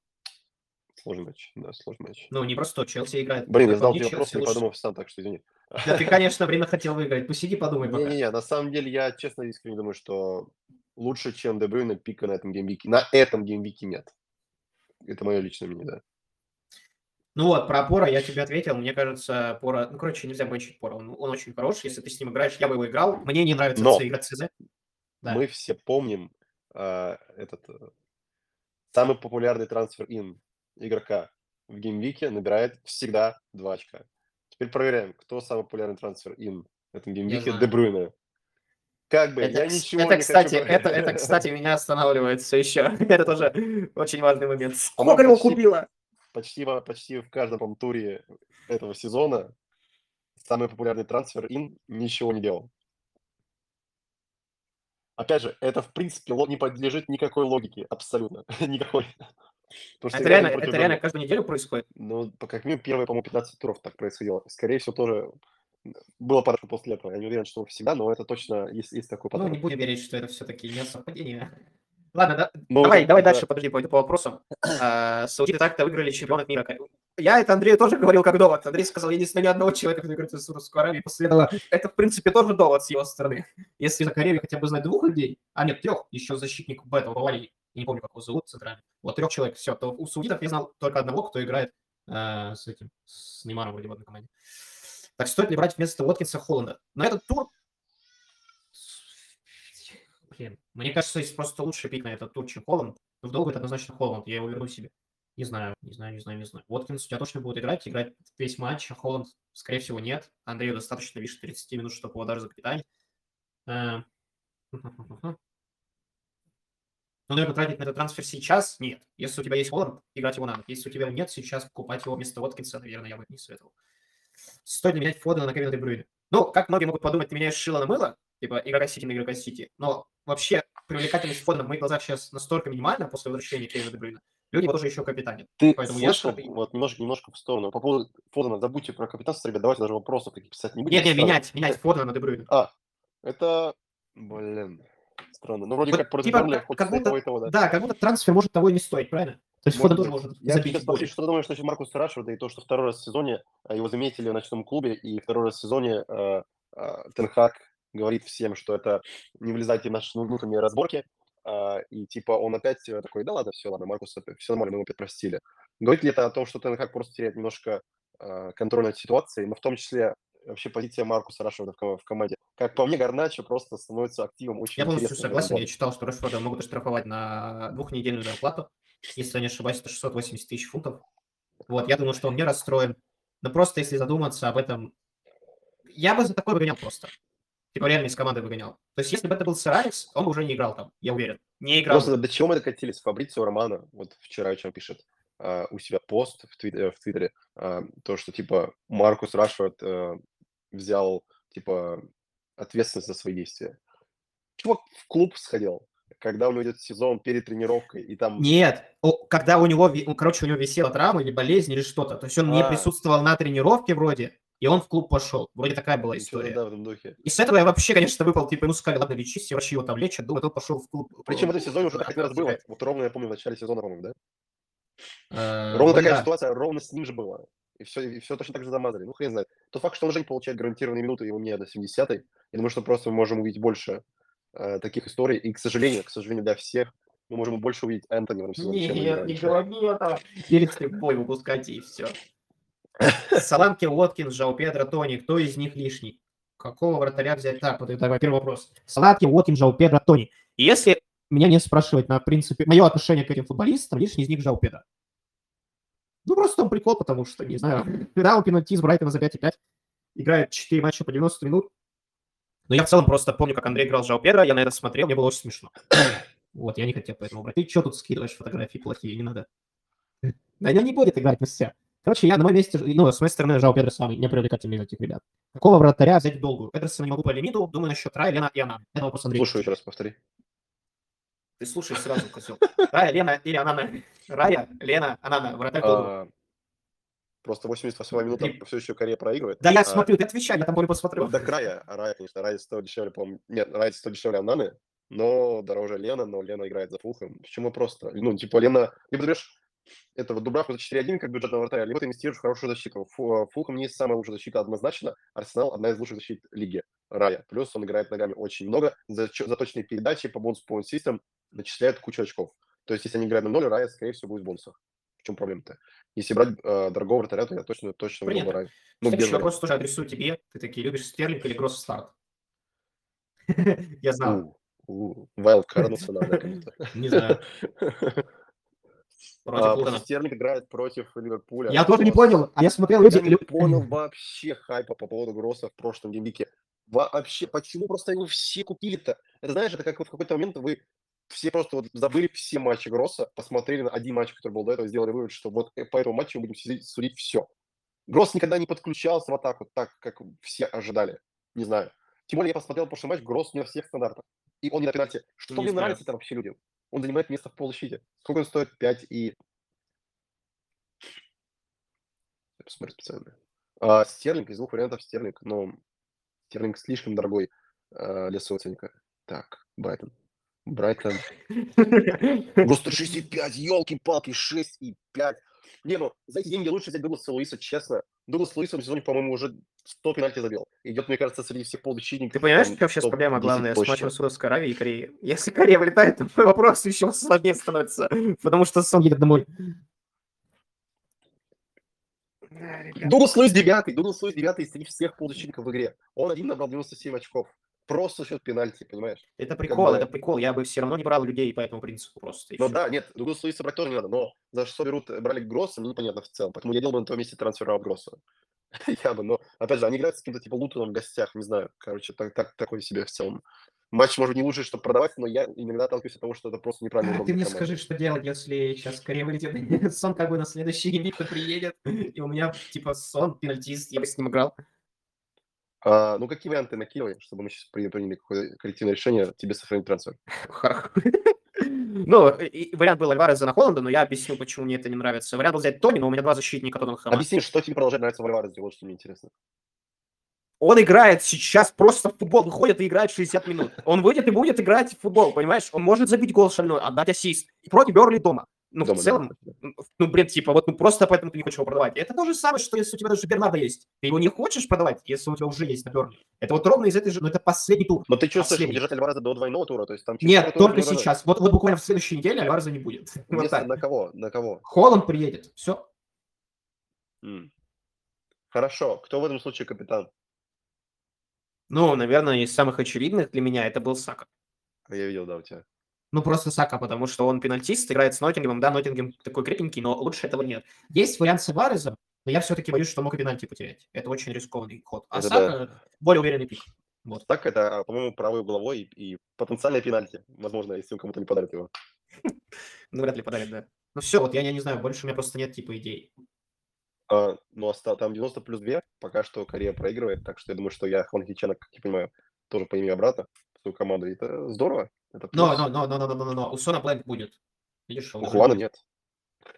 Сложный матч, да, сложный матч. Ну, не просто Челси играет. Блин, я мне, тебе вопрос, не подумав сам, так что извини. Да ты, конечно, время хотел выиграть. Посиди, подумай пока. Не-не-не, на самом деле я честно искренне думаю, что лучше, чем Де Брюйне, pick а на этом gameweek е. На этом gameweek е нет. Это мое личное мнение, да. Ну вот, про Порро я тебе ответил. Мне кажется, Порро... Ну, короче, нельзя bench ить Порро. Он, он очень хорош. Если ты с ним играешь, я бы его играл. Мне не нравится Но играть в ЦЗ. Да. мы все помним а, этот э, самый популярный transfer in игрока в gameweek е набирает всегда 2 очка. Теперь проверяем, кто самый популярный трансфер ин в этом геймвике. Де. Брюйне. Как бы, Это, я ничего это, не кстати, хочу... это, это, кстати, меня останавливает все еще. Это тоже очень важный момент. Сколько его купила? почти, почти в каждом туре этого сезона самый популярный трансфер ин ничего не делал. Опять же, это в принципе не подлежит никакой логике, абсолютно, никакой. Потому что Это реально, против это реально каждую неделю происходит. Ну, по- как минимум, первые, по-моему, 15 туров так происходило. Скорее всего, тоже было пару после этого. Я не уверен, что всегда, но это точно есть, есть такой Ну, паттерн. не будем верить, что это все-таки не совпадение. Ладно, да- Ну, давай, это- давай да. дальше, подожди, пойду по вопросам. А, Саудиты так-то выиграли чемпионат мира. Я это Андрею тоже говорил как довод. Андрей сказал, я не знаю ни одного человека, кто играет в Саудовскую Аравию. После этого это, в принципе, тоже довод с его стороны. Если за Карелию хотя бы знать двух людей, а нет, трех, еще защитник Б, Баварии, я не помню, как его зовут, центральный. Вот трех человек, все. То у саудитов я знал только одного, кто играет э, с этим, с Неймаром вроде в одной команде. Так стоит ли брать вместо Уоткинса Холланда? На этот тур Блин, мне кажется, есть просто лучший пик на этот тур, чем Холланд. Но в долгу это однозначно Холланд, я его верну себе. Не знаю, не знаю, не знаю, не знаю. Уоткинс у тебя точно будет играть, играть весь матч, а Холланд, скорее всего, нет. Андрею достаточно, видишь, 30 минут, чтобы его даже закапитанить. Э, Ну, наверное, тратить на этот трансфер сейчас? Нет. Если у тебя есть Холланд, играть его надо. Если у тебя нет, сейчас покупать его вместо Уоткинса, наверное, я бы не советовал. Стоит ли менять Фодена на Кевина Де Брюйне? Ну, как многие могут подумать, ты меняешь шило на мыло, типа игрока Сити на игрока Сити. Но вообще привлекательность Фодена в моих глазах сейчас настолько минимальна после возвращения Кевина Де Брюйна. Люди его тоже еще капитанят. Ты Поэтому я слышал, что- вот немножко, немножко в сторону. По поводу Фодена, забудьте про капитанство, ребят, давайте даже вопросов таких писать не будем. Нет, нет, менять, менять Фодена на Де Брюйна. А, это, блин, странно. Ну, вроде Вот, как против типа, Бернли как- будто- того, и того, да. Да, как будто трансфер может того и не стоить, правильно? То есть Фоден тоже может Я забить более. что думаю, что Маркус Рашфорда и то, что второй раз в сезоне э, его заметили в ночном клубе, и второй раз в сезоне э, э, Тенхак говорит всем, что это не влезайте в наши внутренние разборки, а, и типа он опять э, такой, да ладно, все, ладно, Маркус, все нормально, мы его простили. Говорит ли это о том, что Тенхак просто теряет немножко э, контроль над ситуацией, но в том числе вообще позиция Маркуса Рашфорда в, ко- в команде. Как по мне, Гарначо просто становится активом очень Я полностью согласен. Я читал, что Рашфорда могут оштрафовать на двухнедельную зарплату. Если я не ошибаюсь, это 680 тысяч фунтов. Вот, я думаю, что он не расстроен. Но просто если задуматься об этом, я бы за такое выгонял просто. Типа реально из команды выгонял. То есть если бы это был сэр Алекс, он бы уже не играл там, я уверен. Не играл. Просто до чего мы докатились? Фабрицио Романо, вот вчера о чем пишет, а, у себя пост в, твит- в Твиттере, а, то, что, типа, Маркус Рашфорд э, взял, типа, ответственность за свои действия. Чувак в клуб сходил, когда у него идет сезон перед тренировкой, и там... Нет, когда у него, ну, короче, у него висела травма или болезнь или что-то. То есть он не А. присутствовал на тренировке вроде, и он в клуб пошел. Вроде такая была история. да, в этом духе. И с этого я вообще, конечно, выпал, типа, ему сказали, ладно, лечись, все врачи его там лечат, думаю, он пошел в клуб. Причем в этом сезоне уже так один раз было. Вот ровно, я помню, в начале сезона, по-моему, да? Э, Ровно вот такая ситуация, ровно с ним же была. И все, и все точно так же замазали. Ну, хрен знает. Тот факт, что он уже не получает гарантированные минуты, его не до 70-й, я думаю, что просто мы можем увидеть больше э, таких историй. И, к сожалению, к сожалению, для всех, мы можем больше увидеть Энтони в этом сезоне, Нет, не говори этого. Перед бой выпускайте, и все. Саламки, Уоткинс, Жау Педро, Тони. Кто из них лишний? Какого вратаря взять? Так, вот давай, первый вопрос. Салатки, Уоткинс, Жау Педро, Тони. Если меня не спрашивать на принципе, мое отношение к этим футболистам, лишний из них Жау Педро. Ну, просто он прикол, потому что, не знаю, Реал пенальти с Брайтона за 5,5. Играет 4 матча по 90 минут. Но я в целом просто помню, как Андрей играл с Жау Педро, я на это смотрел, мне было очень смешно. Вот, я не хотел поэтому брать. Ты что тут скидываешь фотографии плохие, не надо. Да не будет играть на все. Короче, я на моем месте, ну, с моей стороны, Жау Педро самый непривлекательный из этих ребят. Какого вратаря взять в долгую? Эдерсона не могу по лимиту, думаю насчет Рай, Лена и Анана. Это вопрос Андрея. Слушаю еще раз, повтори. Ты слушай сразу, козел. Рая, Лена или Анана? Рая, Лена, Анана, вратарь. А, Просто 88 минута Три- все еще Корея проигрывает. Да я А, смотрю, ты отвечай, я там более посмотрю. Ну, да, Рая, Рая, конечно, Рая стоит дешевле, по-моему. Нет, Рая стоит дешевле Ананы, но дороже Лена, но Лена играет за Фулхэм. Почему просто? Ну, типа, Лена, либо ты берешь этого Дубравку за 4-1 как бюджетного вратаря, либо ты инвестируешь в хорошую защиту. Фу- Фулхэм не самая лучшая защита однозначно, Арсенал одна из лучших защит лиги. Рая. Плюс он играет ногами очень много, за, за точные передачи по бонус point систем начисляет кучу очков. То есть, если они играют на ноль, Рая, скорее всего, будет в бонусах. В чем проблема-то? Если брать э, дорогого вратаря, то я точно, точно выберу Принято. бы Раю. Ну, Следующий вопрос тоже адресую тебе. Ты такие любишь Стерлинг или Гросс старт? Я Wildcard национальная как-то. Не знаю. А, Против Лутона. Стерлинг играет против Ливерпуля. Я тоже не понял. А я смотрел люди... Я не понял вообще хайпа по поводу Гросса в прошлом геймвике. Вообще, почему просто его все купили-то? Это знаешь, это как вот в какой-то момент вы все просто вот забыли все матчи Гросса, посмотрели на один матч, который был до этого, сделали вывод, что вот э, по этому матчу мы будем сидеть, судить все. Гросс никогда не подключался в атаку так, как все ожидали. Не знаю. Тем более я посмотрел прошлый матч, Гросс не на всех стандартах. И он не на пенальти. Что Не мне знаю. нравится там вообще людям? Он занимает место в полузащите. Сколько он стоит? 5 и... Я посмотрю специально. А, Стерлинг, из двух вариантов Стерлинг, но Стерлинг слишком дорогой а, для собственника. Так, Брайтон. Брайтон. Просто 6,5, елки-палки, 6,5. Не, ну, за эти деньги лучше взять Дугласа Луиса, честно. Дуглас Луис в сезоне, по-моему, уже 100 пенальти забил. Идет, мне кажется, среди всех полузащитников. Ты понимаешь, там, что сейчас проблема топ-10 главная с матчем Саудовской Аравии и Кореи? Если Корея вылетает, то мой вопрос еще сложнее становится, потому что Сон едет домой. Дуглас Луис девятый. Дуглас Луис девятый среди всех полузащитников в игре. Он один набрал 97 очков. Просто счет пенальти, понимаешь? Это прикол, бы- это прикол. Я бы все равно не брал людей по этому принципу просто. и Ну да, нет, Дуглас Луиса брать тоже не надо, но за что берут, э, брали Гросса, мне непонятно в целом. Поэтому я делал бы на том месте трансфер от Гросса. Я бы, но, опять же, они играют с каким-то типа Лутоном в гостях, не знаю. Короче, так, так, такой себе в целом. Матч, может, не лучший, чтобы продавать, но я иногда отталкиваюсь от того, что это просто неправильно А, Ты мне скажи, что делать, если сейчас Корея вылетит. Сон как бы на следующий геймвик приедет, и у меня типа Сон пенальтист, я бы с ним играл. А, ну, какие варианты накидывай, чтобы мы сейчас приняли какое-то коллективное решение, тебе сохранить трансфер? Ну, и- вариант был Альвареза на Холланда, но я объяснил, почему мне это не нравится. Вариант был взять Тони, но у меня два защитника Тоттенхэма. Объясни, что тебе продолжает нравиться в Альварезе, вот что мне интересно. Он играет сейчас просто в футбол, выходит и играет 60 минут. Он выйдет и будет играть в футбол, понимаешь? Он может забить гол шальной, отдать ассист. И против Берли дома. Ну, Дома, в да. целом, ну, блин, типа, вот ну, просто поэтому ты не хочешь его продавать. Это то же самое, что если у тебя даже Бернардо есть. Ты его не хочешь продавать, если у тебя уже есть на. Это вот ровно из этой же, ну, это последний тур. Но ты чувствуешь Последний. удержать Альвареза до двойного тура, то есть там... Нет, тур только сейчас. Вот, вот буквально в следующей неделе Альвареза не будет. Вот Вместо- так. на кого? На кого? Холланд приедет. Все. Хорошо. Кто в этом случае капитан? Ну, наверное, из самых очевидных для меня это был Сака. А Я видел, да, у тебя. Ну, просто Сака, потому что он пенальтист, играет с Ноттингемом. Да, Ноттингем такой крепенький, но лучше этого нет. Есть вариант с Альварезом, но я все-таки боюсь, что мог и пенальти потерять. Это очень рискованный ход. А Это Сака более уверенный пик. Вот. Так, это, а, по-моему, правой угловой и потенциальное пенальти. Возможно, если он кому-то не подарит его. Ну, вряд ли подарит, да. Ну все, вот я, я не знаю, больше у меня просто нет типа идей. А, ну, оста- там 90 плюс 2. Пока что Корея проигрывает. Так что я думаю, что я Хон Хичена, как я понимаю, тоже поимею обратно в свою команду. И это здорово. Это Но, но, но, но, но, но, но, но, у Сона Блэнк будет. Видишь, он У Хуана нет.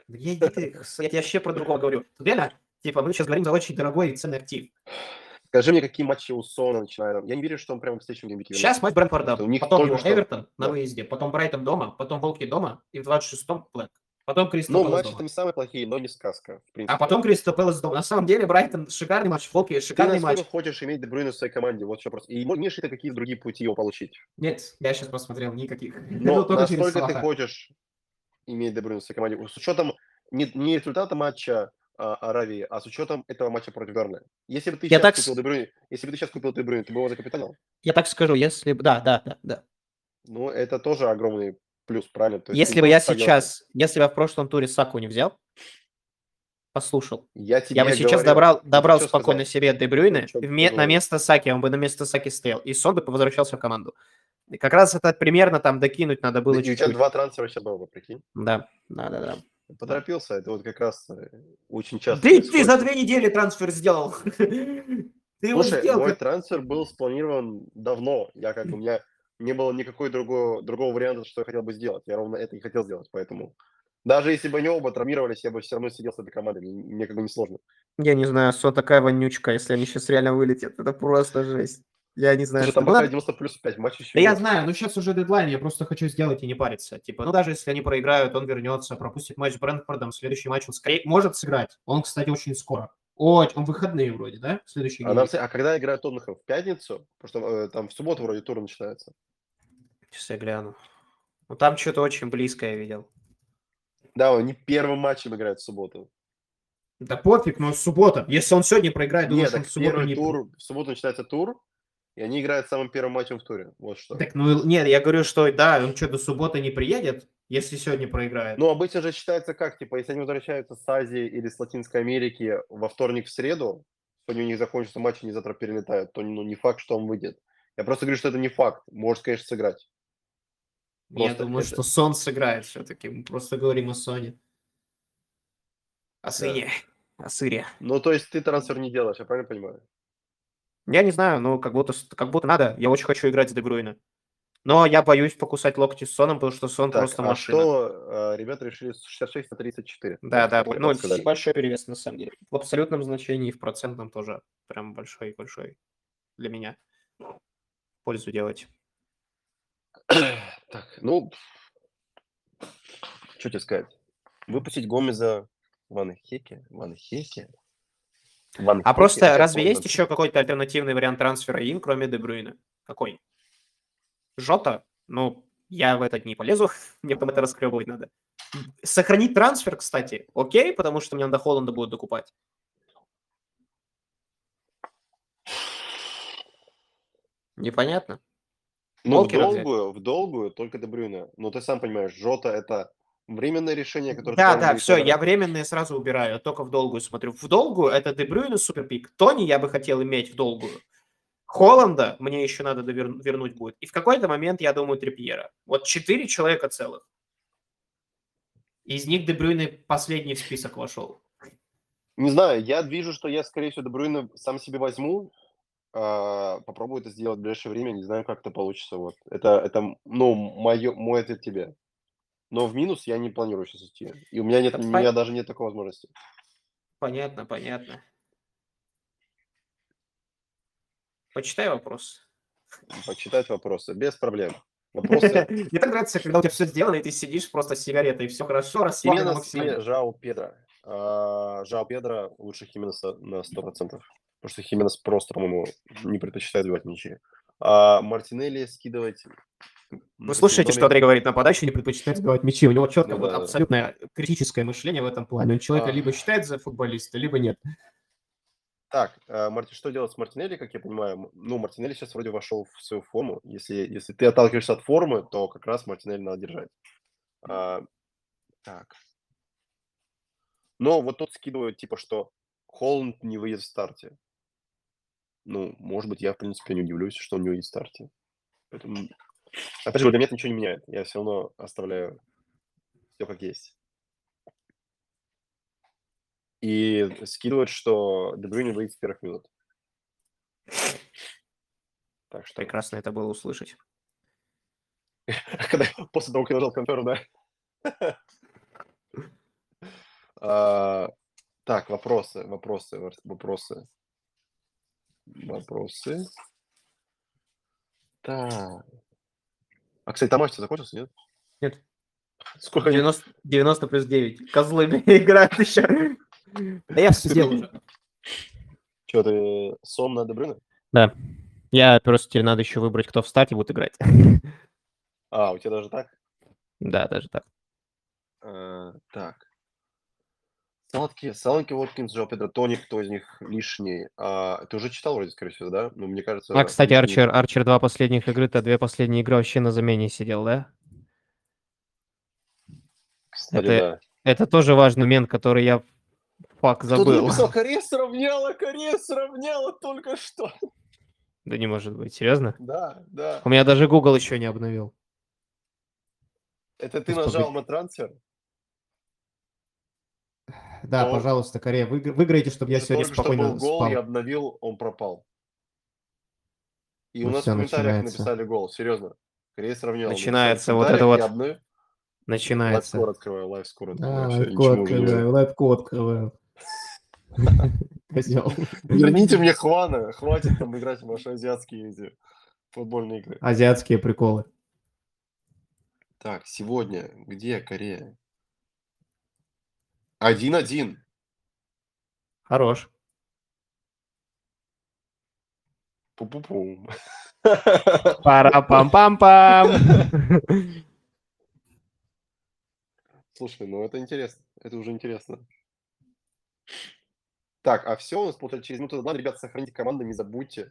Я, я, я тебе вообще про другого говорю. Тут реально, типа, мы сейчас говорим за очень дорогой и ценный актив. Скажи мне, какие матчи у Сона начинают. Я не верю, что он прямо в следующем геймвике Сейчас матч Брэнфорда, потом его что. Эвертон на Да. выезде, потом Брайтон дома, потом Волки дома, и в 26-м Блэк. Потом Кристал Ну, матчи дома. там не самые плохие, но не сказка. В принципе. А потом Кристал Пэлас дома. На самом деле, Брайтон шикарный матч, Волки Ты шикарный матч. насколько хочешь иметь Дебрюйна в своей команде? Вот что просто. И ли ты какие другие пути его получить? Нет, я сейчас посмотрел, никаких. Но Ну, только через насколько ты хочешь иметь Дебрюйна в своей команде? С учетом не, не результата матча а, Аравии, а с учетом этого матча против Берна. Если бы ты Я сейчас так купил Дебрюйна, если бы ты сейчас купил Дебрюйна, ты бы его закапиталил? Я так скажу, если бы... Да, да, да, да. Ну, это тоже огромный плюс, правильно? То Если бы я сейчас, если бы я в прошлом туре Саку не взял, послушал, Я, тебе я бы сейчас говорил, добрал, ты добрал чё спокойно сказал? себе вме- на место Саки, он бы на место Саки стоял, и Сон бы возвращался в команду. И как раз это примерно там докинуть надо было у тебя чуть-чуть. два трансфера сейчас было бы, прикинь. Да, да, да, да. Поторопился, это вот как раз э, очень часто Ты, ты за две недели трансфер сделал. Ты его Слушай, сделал. мой трансфер был спланирован давно. Я как у меня не было никакой другого, другого варианта, что я хотел бы сделать. Я ровно это и хотел сделать, поэтому... Даже если бы они оба травмировались, я бы все равно сидел с этой командой. Мне, как бы не сложно. Я не знаю, Сон такая вонючка, если они сейчас реально вылетят, это просто жесть. Я не знаю, Слушай, что там пока надо. 90 плюс 5 матчей еще Да я знаю, но сейчас уже дедлайн, я просто хочу сделать и не париться. Типа, ну даже если они проиграют, он вернется, пропустит матч с Брэнфордом, следующий матч он скорее может сыграть. Он, кстати, очень скоро. Ой, он выходные вроде, да? Следующий А, нам а когда играет Тоттенхэм? В пятницу? Потому что э, там в субботу вроде тур начинается. Сейчас я гляну. Ну там что-то очень близко я видел. Да, они первым матчем играют в субботу. Да пофиг, но суббота. Если он сегодня проиграет, думаешь, Нет, он в субботу не... тур, в субботу начинается тур, и они играют самым первым матчем в туре. Вот что. Так, ну нет, я говорю, что да, он что, до субботы не приедет, если сегодня проиграет. Ну, обычно же считается как, типа, если они возвращаются с Азии или с Латинской Америки во вторник, в среду, сегодня у них закончится матч, они завтра перелетают, то ну, не факт, что он выйдет. Я просто говорю, что это не факт. Может, конечно, сыграть. Я просто думаю, это- что Сон сыграет все-таки. Мы просто говорим о Соне. О сыне. О сыре. Ну, то есть ты трансфер не делаешь, я правильно понимаю? Я не знаю, ну, как будто, как будто надо. Я очень хочу играть с Дебрюйна. Но я боюсь покусать локти с Соном, потому что Сон Так, просто а машина. что э, ребята решили с 66 на 34? Да, да, Как ну, сказали. большой перевес на самом деле. В абсолютном значении и в процентном тоже прям большой-большой для меня пользу делать. Так, ну, что тебе сказать? Выпустить Гомеза Ван Хеке? Ван Хеке? Ван А Хеке? просто разве есть еще какой-то альтернативный вариант трансфера им, кроме Дебрюйна? Какой? Жота? Ну, я в это не полезу, мне потом это раскребывать надо. Сохранить трансфер, кстати, окей, потому что мне надо Холланда будет докупать. Непонятно. Ну, в взять. долгую, в долгую только Дебрюйна. Ну, ты сам понимаешь, Жота это временное решение, которое... Да, да, все, я временные сразу убираю, только в долгую смотрю. В долгую это Дебрюйна суперпик. Тони я бы хотел иметь в долгую. Холланда мне еще надо довер- вернуть будет. И в какой-то момент, я думаю, Трипьера. Вот четыре человека целых. Из них Дебрюйна последний в список вошел. Не знаю, я вижу, что я, скорее всего, Дебрюйна сам себе возьму, попробую это сделать в ближайшее время, не знаю, как это получится. Вот. Это, это ну, моё, мой ответ тебе. Но в минус я не планирую сейчас идти. И у меня, нет, у меня даже нет такой возможности. Понятно, понятно. Почитай вопрос. Почитать вопросы, без проблем. Вопросы. Мне так нравится, когда у тебя все сделано, и ты сидишь просто с сигаретой, и все хорошо, расслабленно Хименес максимально. Жао Педро? А, Жао Педро лучше Хименеса на 100%. Потому что Хименес просто, по-моему, не предпочитает забивать мячи. А Мартинелли скидывать... Вы слушаете, что Андрей говорит, нападающий не предпочитает сбивать мячи. У него четко Ну вот да, да. абсолютно критическое мышление в этом плане. Он человека А. либо считает за футболиста, либо нет. Так, а, Марти, что делать с Мартинелли, как я понимаю? Ну, Мартинелли сейчас вроде вошел в свою форму. Если, если ты отталкиваешься от формы, то как раз Мартинелли надо держать. А, так. Но вот тут скидывают, типа, что Холланд не выйдет в старте. Ну, может быть, я, в принципе, не удивлюсь, что он не выйдет в старте. Поэтому, опять же, для меня это ничего не меняет. Я все равно оставляю все как есть. И скидывают, что Дебрюйне выйдет с первых минут. Так что, Прекрасно это было услышать. когда, после того, как я нажал конферм, да? А, Так, вопросы, вопросы, вопросы. Вопросы. Так. А, кстати, там матч закончился, нет? Нет. Сколько они 90, 90 плюс 9. Козлы играют еще. Да я все сделал уже. Что, ты сон на Дебрюне? Да. Я просто теперь надо еще выбрать, кто в старте будет играть. А, у тебя даже так? Да, даже так. Э, Так. Салатки, Саланки, Уоткинс, Джо Педро, Тони, кто из них лишний? А, ты уже читал вроде, скорее всего, да? Ну, мне кажется... А, кстати, лишний- Арчер, Арчер два последних игры-то, две последние игры вообще на замене сидел, да? Кстати, это- да. Это тоже важный момент, который я фак Кто-то забыл. написал, Корея сравняла, Корея сравняла только что. Да не может быть, серьезно? Да, да. У меня даже Google еще не обновил. Это ты Господи. нажал на трансфер? Да, Но- пожалуйста, Корея, выигр- выиграйте, чтобы я Уже сегодня только что спокойно был гол, спал. я обновил, он пропал. И у Ну нас всё, в комментариях начинается. написали гол, серьезно. Корея сравнял. Начинается вот это вот. Начинается. Начинается. Лайфскор открываю, лайфскор. Открываю, не открываю, лайфкод открываю. Козел. Верните мне Хвана, хватит там играть в ваши азиатские эти футбольные игры. Азиатские приколы. Так, сегодня где Корея? Один-один. Хорош. Пу-пу-пум. Пара-пам-пам-пам. Слушай, ну это интересно. Это уже интересно. Так, а все у нас получается через минуту. Ладно, ребята, сохраните команду, не забудьте.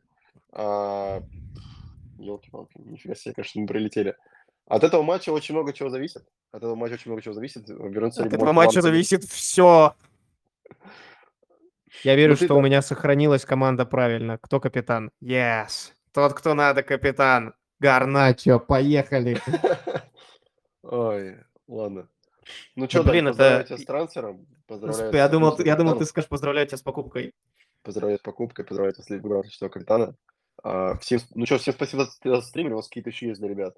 Елки-палки, нифига себе, конечно, мы прилетели. От этого матча очень много чего зависит. От этого матча очень много чего зависит. Вернется От этого матча зависит все. Я верю, Ну ты что у да. меня сохранилась команда правильно. Кто капитан? Yes. Тот, кто надо, капитан. Гарначо, поехали. Ой, ладно. Ну что, блин, это- тебя с трансфером. Я думал, я думал, ты скажешь поздравляю тебя с покупкой. Поздравляю с покупкой, поздравляю тебя с четвертого капитана. А, всем, ну что, всем спасибо за за стрим, у вас какие-то еще есть для ребят.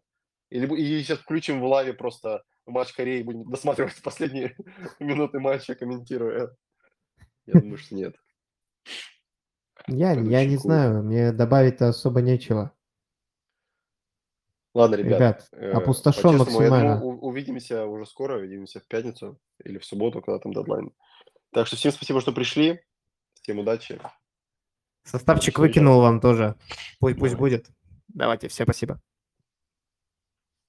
Или, и сейчас включим в лаве просто матч Кореи, будем досматривать последние минуты матча, комментируя. Я думаю, что нет. Я, я не знаю, мне добавить-то особо нечего. Ладно, ребят. Ребят, э, опустошен думаю, максимально. у- увидимся уже скоро, увидимся в пятницу или в субботу, когда там дедлайн. Так что всем спасибо, что пришли. Всем удачи. Составчик Всё, выкинул вам тоже. Пусть, пусть будет. Давайте, всем спасибо.